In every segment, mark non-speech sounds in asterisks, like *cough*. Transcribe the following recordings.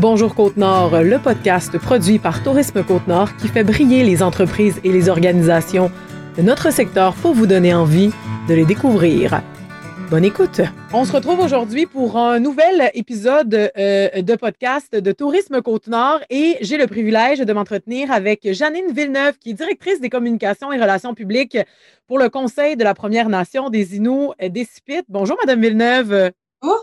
Bonjour Côte-Nord, le podcast produit par Tourisme Côte-Nord qui fait briller les entreprises et les organisations de notre secteur pour vous donner envie de les découvrir. Bonne écoute. On se retrouve aujourd'hui pour un nouvel épisode euh, de podcast de Tourisme Côte-Nord et j'ai le privilège de m'entretenir avec Janine Villeneuve, qui est directrice des communications et relations publiques pour le Conseil de la Première Nation des Inuits des Sipites. Bonjour, Madame Villeneuve. Oh.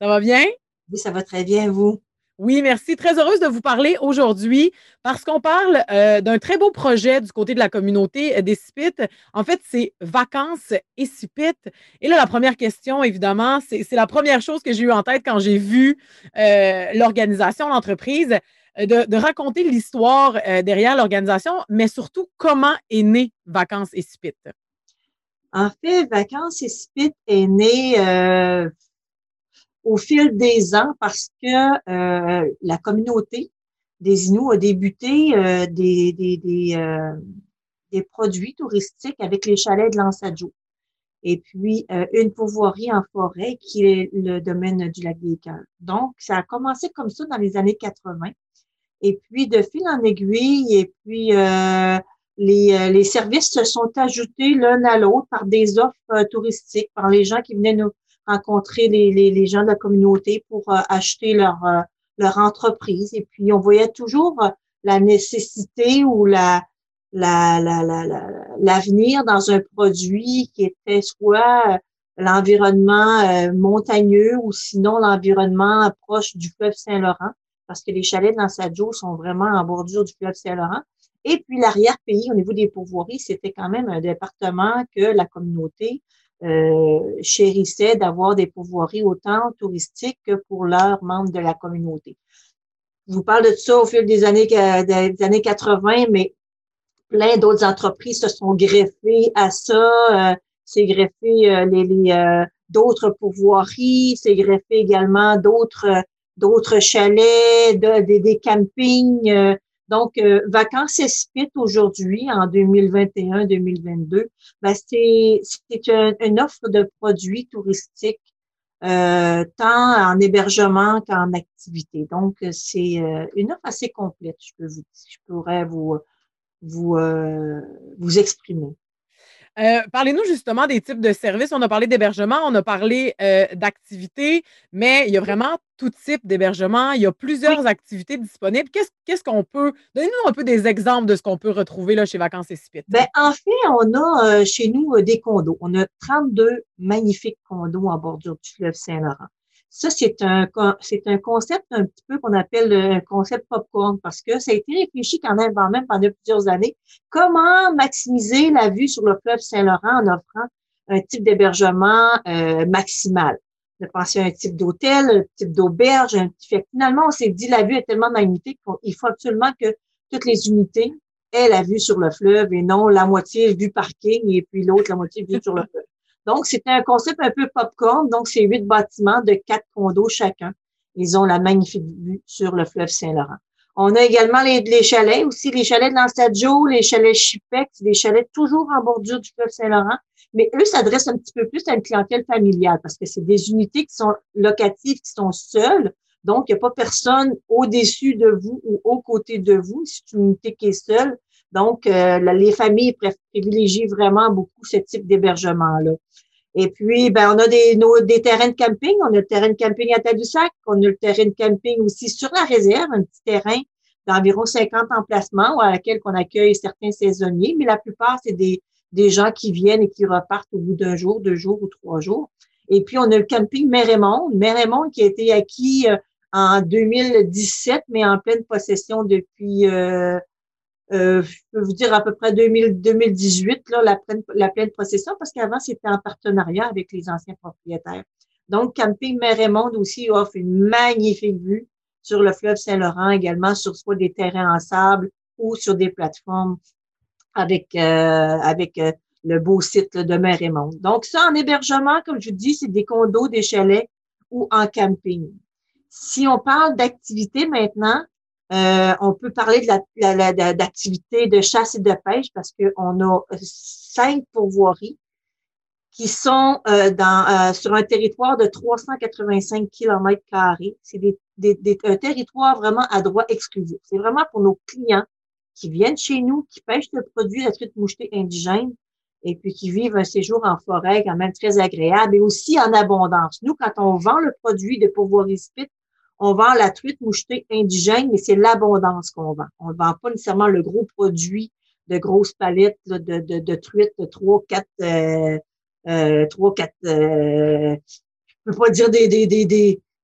Ça va bien? Oui, ça va très bien, vous? Oui, merci. Très heureuse de vous parler aujourd'hui parce qu'on parle euh, d'un très beau projet du côté de la communauté euh, des Sipites. En fait, c'est vacances et Sipites. Et là, la première question, évidemment, c'est la première chose que j'ai eue en tête quand j'ai vu euh, l'organisation, l'entreprise, de, raconter l'histoire derrière l'organisation, mais surtout comment est né Vacances et Sipites. En fait, Vacances et Sipites est né au fil des ans parce que euh, la communauté des Inuits a débuté euh, des, euh, des, produits touristiques avec les chalets de Lansadjo. Et puis, une pourvoirie en forêt qui est le domaine du lac des. Donc, ça a commencé comme ça dans les années 80. Et puis, de fil en aiguille, et puis les, les services se sont ajoutés l'un à l'autre par des offres touristiques, par les gens qui venaient nous, rencontrer les, les, les, gens de la communauté pour euh, acheter leur, euh, leur entreprise. Et puis, on voyait toujours euh, la nécessité ou la, la, la, l'avenir dans un produit qui était soit l'environnement montagneux ou sinon l'environnement proche du fleuve Saint-Laurent, parce que les chalets dans Sadjo sont vraiment en bordure du fleuve Saint-Laurent. Et puis l'arrière-pays, au niveau des pourvoiries, c'était quand même un département que la communauté euh, chérissaient d'avoir des pourvoiries autant touristiques que pour leurs membres de la communauté. Je vous parle de ça au fil des années, des années 80, mais plein d'autres entreprises se sont greffées à ça. Euh, c'est greffé euh, les, les euh, d'autres pourvoiries, c'est greffé également d'autres d'autres chalets, de, des, des campings. Donc, euh, Vacances Espit aujourd'hui, en 2021-2022, ben, c'est une offre de produits touristiques euh, tant en hébergement qu'en activité. Donc, c'est euh, une offre assez complète, je, peux vous, je pourrais vous, vous, euh, vous exprimer. Euh, parlez-nous justement des types de services. On a parlé d'hébergement, on a parlé euh, d'activités, mais il y a vraiment tout type d'hébergement. Il y a plusieurs activités disponibles. Qu'est-ce qu'on peut. Donnez-nous un peu des exemples de ce qu'on peut retrouver là, chez Vacances et Spites. Ben, en fait, on a euh, chez nous des condos. On a 32 magnifiques condos en bordure du fleuve Saint-Laurent. Ça, c'est un, c'est un concept un petit peu qu'on appelle un concept popcorn parce que ça a été réfléchi quand même, même pendant plusieurs années. Comment maximiser la vue sur le fleuve Saint-Laurent en offrant un type d'hébergement euh, maximal? De penser à un type d'hôtel, un type d'auberge, un fait finalement, on s'est dit la vue est tellement magnifique qu'il faut absolument que toutes les unités aient la vue sur le fleuve et non la moitié vue parking et puis l'autre la moitié vue sur le fleuve. Donc, c'était un concept un peu popcorn. Donc, c'est huit bâtiments de quatre condos chacun. Ils ont la magnifique vue sur le fleuve Saint-Laurent. On a également les, chalets, aussi les chalets de l'Anstadio, les chalets Chipex, les chalets toujours en bordure du fleuve Saint-Laurent. Mais eux s'adressent un petit peu plus à une clientèle familiale parce que c'est des unités qui sont locatives, qui sont seules. Donc, il n'y a pas personne au-dessus de vous ou aux côtés de vous. C'est une unité qui est seule. Donc, euh, les familles privilégient vraiment beaucoup ce type d'hébergement-là. Et puis, ben, on a des, des terrains de camping. On a le terrain de camping à Tadoussac. On a le terrain de camping aussi sur la réserve, un petit terrain d'environ 50 emplacements à laquelle on accueille certains saisonniers. Mais la plupart, c'est des, des gens qui viennent et qui repartent au bout d'un jour, deux jours ou trois jours. Et puis, on a le camping Mérémont. Mérémont qui a été acquis euh, en 2017, mais en pleine possession depuis euh, euh, je peux vous dire à peu près 2000, 2018, là, la, pleine, possession, parce qu'avant, c'était en partenariat avec les anciens propriétaires. Donc, Camping Mer-et-Monde aussi offre une magnifique vue sur le fleuve Saint-Laurent, également sur soit des terrains en sable ou sur des plateformes avec, euh, avec euh, le beau site de Mer-et-Monde. Donc, ça, en hébergement, comme je vous dis, c'est des condos, des chalets ou en camping. Si on parle d'activité maintenant, euh, on peut parler de de chasse et de pêche parce qu'on a cinq pourvoiries qui sont euh, euh, sur un territoire de 385 km carrés. C'est un territoire vraiment à droit exclusif. C'est vraiment pour nos clients qui viennent chez nous, qui pêchent le produit de la truite mouchetée indigène et puis qui vivent un séjour en forêt quand même très agréable et aussi en abondance. Nous, quand on vend le produit de pourvoirie spit, on vend la truite mouchetée indigène, mais c'est l'abondance qu'on vend. On ne vend pas nécessairement le gros produit de grosses palettes de, de, de truites de 3, 4, euh, euh, 3, 4, euh, je peux pas dire des, des, des,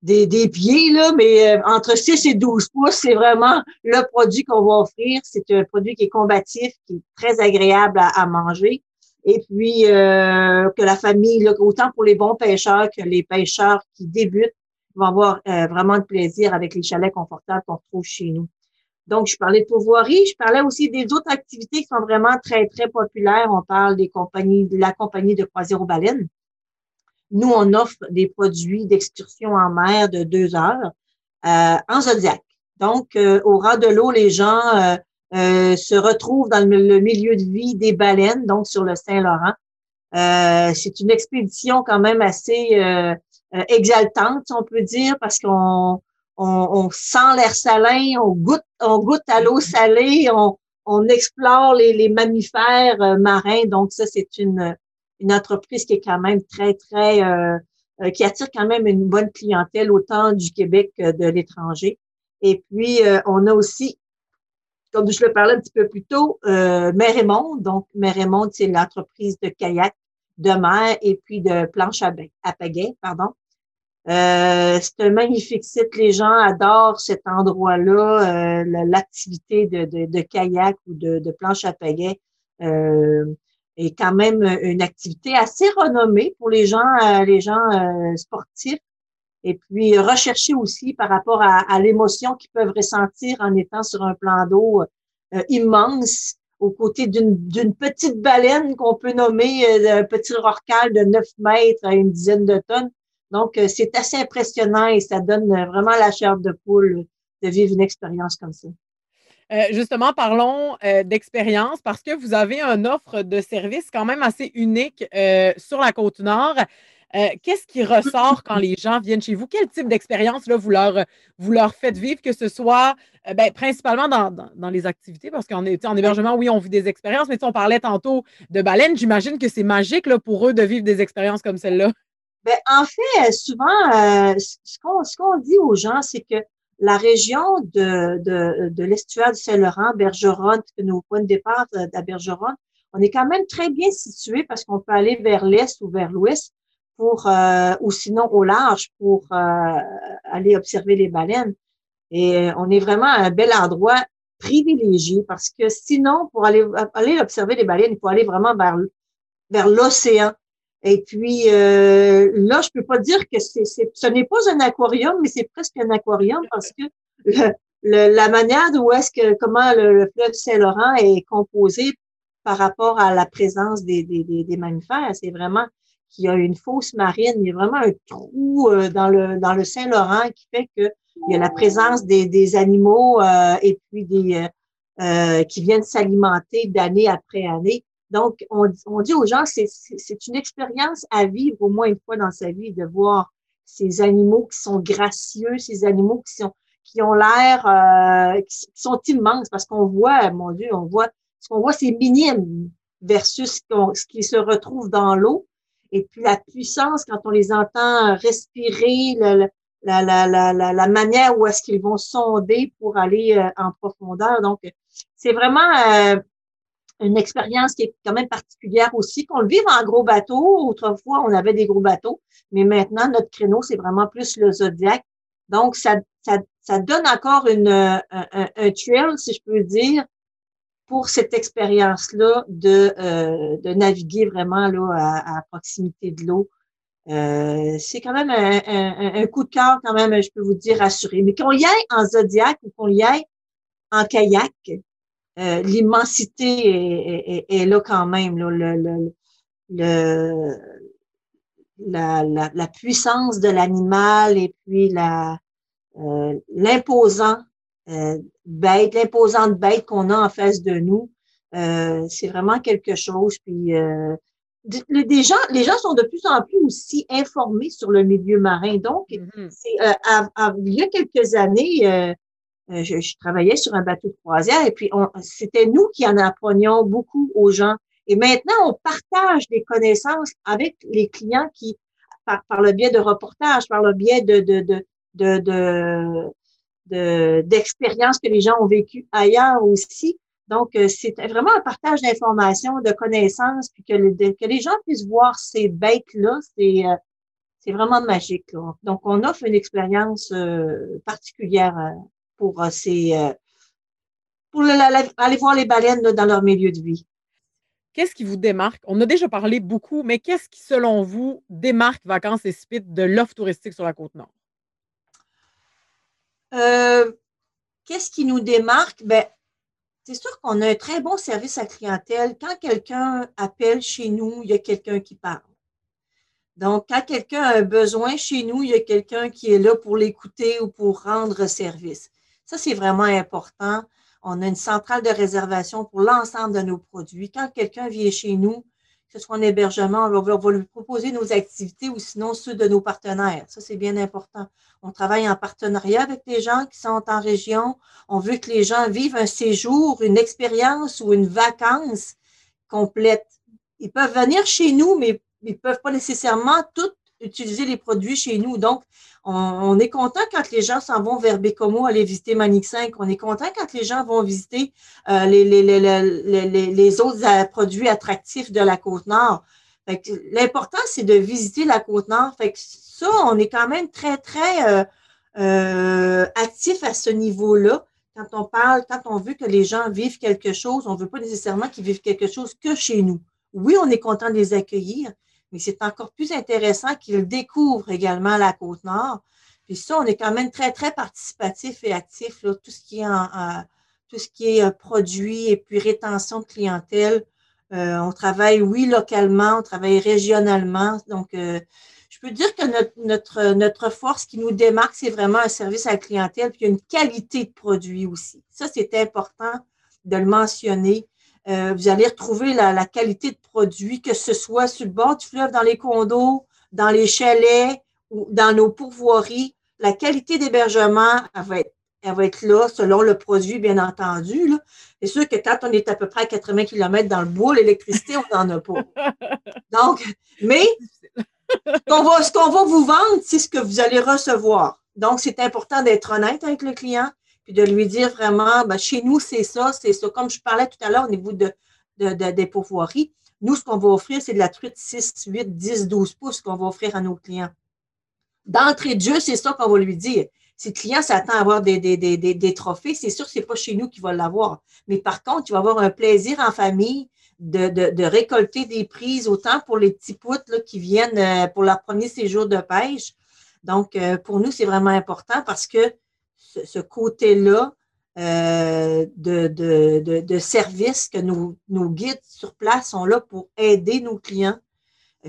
des, des, pieds, là, mais euh, entre 6 et 12 pouces, c'est vraiment le produit qu'on va offrir. C'est un produit qui est combatif, qui est très agréable à, à manger. Et puis, euh, que la famille, là, autant pour les bons pêcheurs que les pêcheurs qui débutent, vont avoir euh, vraiment de plaisir avec les chalets confortables qu'on retrouve chez nous. Donc, je parlais de pourvoirie, je parlais aussi des autres activités qui sont vraiment très, très populaires. On parle des compagnies, de la compagnie de croisière aux baleines. Nous, on offre des produits d'excursion en mer de deux heures euh, en Zodiac. Donc, euh, au ras de l'eau, les gens euh, se retrouvent dans le, milieu de vie des baleines, donc sur le Saint-Laurent. c'est une expédition quand même assez exaltante, on peut dire, parce qu'on on, sent l'air salin, on goûte, on goûte à l'eau salée, on, explore les, mammifères euh, marins. Donc, ça, c'est une, entreprise qui est quand même très, très, euh, euh, qui attire quand même une bonne clientèle autant du Québec que de l'étranger. Et puis, on a aussi, comme je le parlais un petit peu plus tôt, euh, Monde. Donc, Monde, c'est l'entreprise de kayak de mer et puis de planche à, à pagaie, pardon. Euh, c'est un magnifique site. Les gens adorent cet endroit-là, euh, l'activité de, de, de, kayak ou de, de planche à pagaie euh, est quand même une activité assez renommée pour les gens, euh, les gens euh, sportifs. Et puis rechercher aussi par rapport à, à l'émotion qu'ils peuvent ressentir en étant sur un plan d'eau immense aux côtés d'une petite baleine qu'on peut nommer un petit rorcal de 9 mètres à une dizaine de tonnes. Donc, euh, c'est assez impressionnant et ça donne euh, vraiment la chair de poule de vivre une expérience comme ça. Euh, justement, parlons d'expérience parce que vous avez une offre de service quand même assez unique sur la côte nord. Qu'est-ce qui ressort quand les gens viennent chez vous? Quel type d'expérience vous leur, vous leur faites vivre, que ce soit ben, principalement dans, dans, les activités, parce qu'en en hébergement, oui, on vit des expériences, mais on parlait tantôt de baleines. J'imagine que c'est magique là, pour eux de vivre des expériences comme celle-là. Ben, en fait, souvent, euh, ce qu'on ce qu'on dit aux gens, c'est que la région de, de, de l'estuaire du Saint-Laurent, Bergeronne, que nos points de départ à Bergeronne, on est quand même très bien situé parce qu'on peut aller vers l'est ou vers l'ouest pour, euh, ou sinon au large pour euh, aller observer les baleines. Et on est vraiment à un bel endroit privilégié parce que sinon, pour aller, aller observer les baleines, il faut aller vraiment vers, vers l'océan. Et puis euh, là, je peux pas dire que c'est, ce n'est pas un aquarium, mais c'est presque un aquarium parce que le, la manière d'où est-ce que comment le, fleuve Saint-Laurent est composé par rapport à la présence des, des, des, mammifères, c'est vraiment qu'il y a une fosse marine, il y a vraiment un trou euh, dans le dans le Saint-Laurent qui fait que il y a la présence des, des animaux euh, et puis des euh, qui viennent s'alimenter d'année après année. Donc, on, dit aux gens, c'est une expérience à vivre au moins une fois dans sa vie, de voir ces animaux qui sont gracieux, ces animaux qui sont qui ont l'air, euh, qui, sont immenses, parce qu'on voit, mon Dieu, on voit, ce qu'on voit, c'est minime versus ce, qui se retrouve dans l'eau. Et puis la puissance, quand on les entend respirer, la, la manière où est-ce qu'ils vont sonder pour aller euh, en profondeur. Donc, c'est vraiment euh, une expérience qui est quand même particulière aussi, qu'on le vive en gros bateau. Autrefois, on avait des gros bateaux, mais maintenant, notre créneau, c'est vraiment plus le Zodiac. Donc, ça, ça, ça donne encore une, un, un, trail, si je peux dire, pour cette expérience-là de, euh, de naviguer vraiment là, à, à proximité de l'eau. Euh, c'est quand même un, un, un, coup de cœur, quand même, je peux vous dire, assuré. Mais qu'on y aille en Zodiac ou qu'on y aille en kayak, euh, l'immensité est, là quand même. le, le, la, la, puissance de l'animal et puis la euh, l'imposant euh, bête, l'imposante bête qu'on a en face de nous, c'est vraiment quelque chose. Puis des gens, les gens sont de plus en plus aussi informés sur le milieu marin. Donc, mm-hmm. il y a quelques années, euh, euh, je, travaillais sur un bateau de croisière et puis c'était nous qui en apprenions beaucoup aux gens. Et maintenant, on partage des connaissances avec les clients qui, par, par le biais de reportages, par le biais de, de, de, de, de d'expériences que les gens ont vécues ailleurs aussi. Donc, euh, c'est vraiment un partage d'informations, de connaissances, puis que, que les gens puissent voir ces bêtes-là, c'est, euh, c'est vraiment magique. Là. Donc, on offre une expérience particulière pour ces, pour aller voir les baleines dans leur milieu de vie. Qu'est-ce qui vous démarque? On a déjà parlé beaucoup, mais qu'est-ce qui, selon vous, démarque Vacances et Spit de l'offre touristique sur la Côte-Nord? qu'est-ce qui nous démarque? Ben, c'est sûr qu'on a un très bon service à clientèle. Quand quelqu'un appelle chez nous, il y a quelqu'un qui parle. Donc, quand quelqu'un a un besoin chez nous, il y a quelqu'un qui est là pour l'écouter ou pour rendre service. Ça, c'est vraiment important. On a une centrale de réservation pour l'ensemble de nos produits. Quand quelqu'un vient chez nous, que ce soit en hébergement, on va, lui proposer nos activités ou sinon ceux de nos partenaires. Ça, c'est bien important. On travaille en partenariat avec les gens qui sont en région. On veut que les gens vivent un séjour, une expérience ou une vacance complète. Ils peuvent venir chez nous, mais ils ne peuvent pas nécessairement tout utiliser les produits chez nous. Donc, on, est content quand les gens s'en vont vers Bécomo aller visiter Manic 5. On est content quand les gens vont visiter euh, les, les, les, les, autres euh, produits attractifs de la Côte-Nord. L'important, c'est de visiter la Côte-Nord. Fait que ça, on est quand même très, très euh, actif à ce niveau-là. Quand on parle, quand on veut que les gens vivent quelque chose, on ne veut pas nécessairement qu'ils vivent quelque chose que chez nous. Oui, on est content de les accueillir, mais c'est encore plus intéressant qu'ils découvrent également la Côte-Nord. Puis ça, on est quand même très, très participatif et actif, là, tout ce qui est tout ce qui est euh, produit et puis rétention de clientèle. Euh, on travaille, oui, localement, on travaille régionalement. Donc, euh, je peux dire que notre, notre, notre force qui nous démarque, c'est vraiment un service à la clientèle, puis une qualité de produit aussi. Ça, c'est important de le mentionner. Euh, vous allez retrouver la, qualité de produit, que ce soit sur le bord du fleuve, dans les condos, dans les chalets ou dans nos pourvoiries. La qualité d'hébergement, elle va être elle va être là selon le produit, bien entendu. C'est sûr que quand on est à peu près à 80 km dans le bois, l'électricité, on n'en a pas. *laughs* Donc, mais ce qu'on va, vous vendre, c'est ce que vous allez recevoir. Donc, c'est important d'être honnête avec le client de lui dire vraiment, ben, chez nous, c'est ça, c'est ça. Comme je parlais tout à l'heure au niveau de, des pourvoiries, nous, ce qu'on va offrir, c'est de la truite 6, 8, 10, 12 pouces qu'on va offrir à nos clients. D'entrée de jeu, c'est ça qu'on va lui dire. Si le client s'attend à avoir des, des, trophées, c'est sûr que ce n'est pas chez nous qu'il va l'avoir. Mais par contre, il va avoir un plaisir en famille de, récolter des prises, autant pour les petits poutres qui viennent euh, pour leur premier séjour de pêche. Donc, euh, pour nous, c'est vraiment important parce que ce, côté-là euh, de, de, service que nos, guides sur place sont là pour aider nos clients,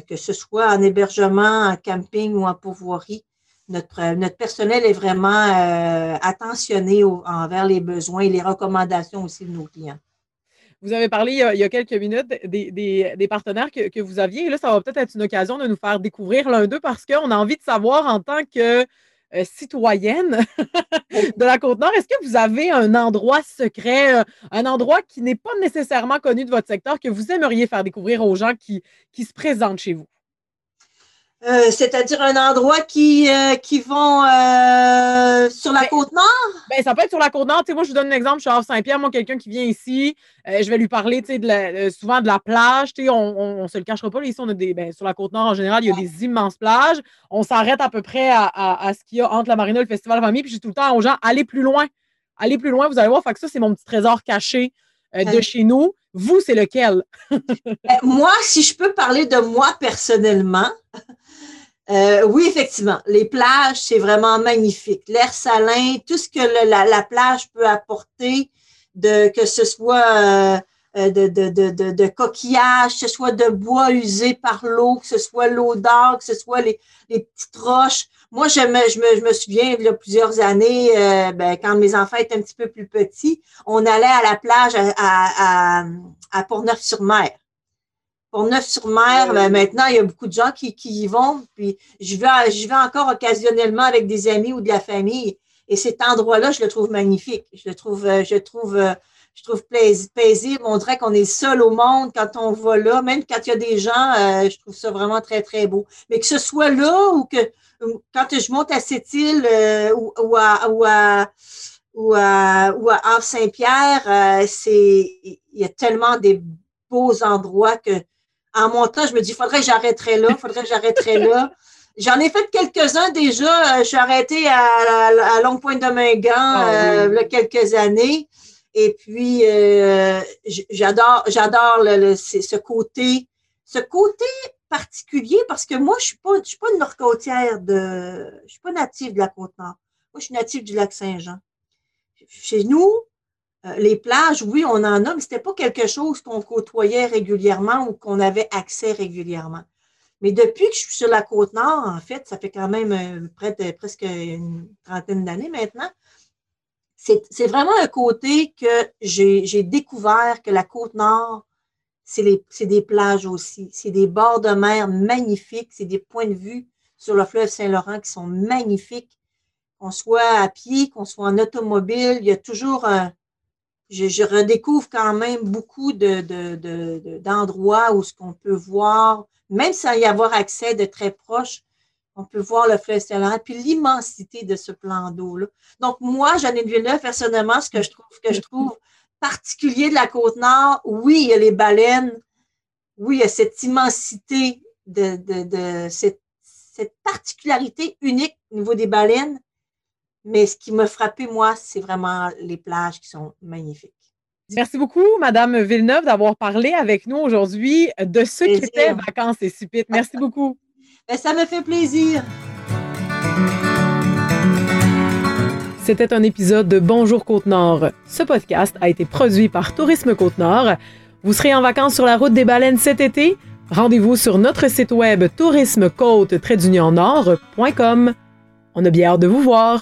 que ce soit en hébergement, en camping ou en pourvoirie. Notre, notre personnel est vraiment attentionné envers les besoins et les recommandations aussi de nos clients. Vous avez parlé il y a, quelques minutes des, partenaires que, vous aviez. Et là, ça va peut-être être une occasion de nous faire découvrir l'un d'eux parce qu'on a envie de savoir en tant que euh, citoyenne *laughs* de la Côte-Nord, est-ce que vous avez un endroit secret, euh, un endroit qui n'est pas nécessairement connu de votre secteur que vous aimeriez faire découvrir aux gens qui, qui se présentent chez vous? Euh, c'est-à-dire un endroit qui, euh, qui vont euh, sur la ben, côte nord? Ben, ça peut être sur la côte nord. moi, je vous donne un exemple. Je suis à Saint-Pierre. Moi, quelqu'un qui vient ici, je vais lui parler de souvent de la plage. On ne se le cachera pas. ici, on a des, ben, sur la côte nord, en général, il y a des immenses plages. On s'arrête à peu près à, ce qu'il y a entre la marina et le festival de famille. Puis, je dis tout le temps aux gens, allez plus loin. Allez plus loin, vous allez voir. Fait que ça, c'est mon petit trésor caché de chez nous. Vous, c'est lequel? Ben, *laughs* moi, si je peux parler de moi personnellement, *laughs* euh, oui, effectivement. Les plages, c'est vraiment magnifique. L'air salin, tout ce que la, plage peut apporter, de, que ce soit euh, euh, de, de, de, de, coquillages, que ce soit de bois usé par l'eau, que ce soit l'eau d'or, que ce soit les, les petites roches. Moi, je me, je me, je me souviens, il y a plusieurs années, ben, quand mes enfants étaient un petit peu plus petits, on allait à la plage à, à, à, à Port-Neuf-sur-Mer. Pont-Neuf-sur-Mer, ben, maintenant, il y a beaucoup de gens qui, y vont. Puis je vais, je vais encore occasionnellement avec des amis ou de la famille. Et cet endroit-là, je le trouve magnifique. Je le trouve, euh, je trouve, euh, je trouve paisible. On dirait qu'on est seul au monde quand on va là. Même quand il y a des gens, euh, je trouve ça vraiment très, très beau. Mais que ce soit là ou que quand je monte à cette île ou, ou, à, ou à ou à, ou à Havre-Saint-Pierre, c'est il y a tellement des beaux endroits que en montant, je me dis, il faudrait que j'arrêterais là, il faudrait que j'arrêterais là. *laughs* J'en ai fait quelques-uns déjà. Euh, je suis arrêtée à, à, Longue Pointe de Mingan ah euh, il y a quelques années. Et puis, euh, j'adore, j'adore ce côté, ce côté particulier parce que moi, je suis pas, je suis pas une nord-côtière de, je suis pas native de la Côte-Nord. Moi, je suis native du lac Saint-Jean. Chez nous, euh, les plages, oui, on en a, mais ce n'était pas quelque chose qu'on côtoyait régulièrement ou qu'on avait accès régulièrement. Mais depuis que je suis sur la côte nord, en fait, ça fait quand même euh, près de presque une trentaine d'années maintenant, c'est vraiment un côté que j'ai découvert que la côte nord, c'est des plages aussi. C'est des bords de mer magnifiques, c'est des points de vue sur le fleuve Saint-Laurent qui sont magnifiques. Qu'on soit à pied, qu'on soit en automobile, il y a toujours je, redécouvre quand même beaucoup d'endroits de, où ce qu'on peut voir, même sans y avoir accès de très proche, on peut voir le fleuve saint puis l'immensité de ce plan d'eau-là. Donc, moi, Janine Villeneuve, personnellement, ce que je trouve, que je trouve particulier de la Côte-Nord, oui, il y a les baleines, oui, il y a cette immensité de, de cette, cette particularité unique au niveau des baleines, mais ce qui m'a frappé, moi, c'est vraiment les plages qui sont magnifiques. Merci beaucoup, Madame Villeneuve, d'avoir parlé avec nous aujourd'hui de ce qu'étaient vacances et supites. Merci beaucoup. *laughs* Ça me fait plaisir. C'était un épisode de Bonjour Côte-Nord. Ce podcast a été produit par Tourisme Côte-Nord. Vous serez en vacances sur la route des baleines cet été? Rendez-vous sur notre site web tourismecôte-nord.com. On a bien hâte de vous voir.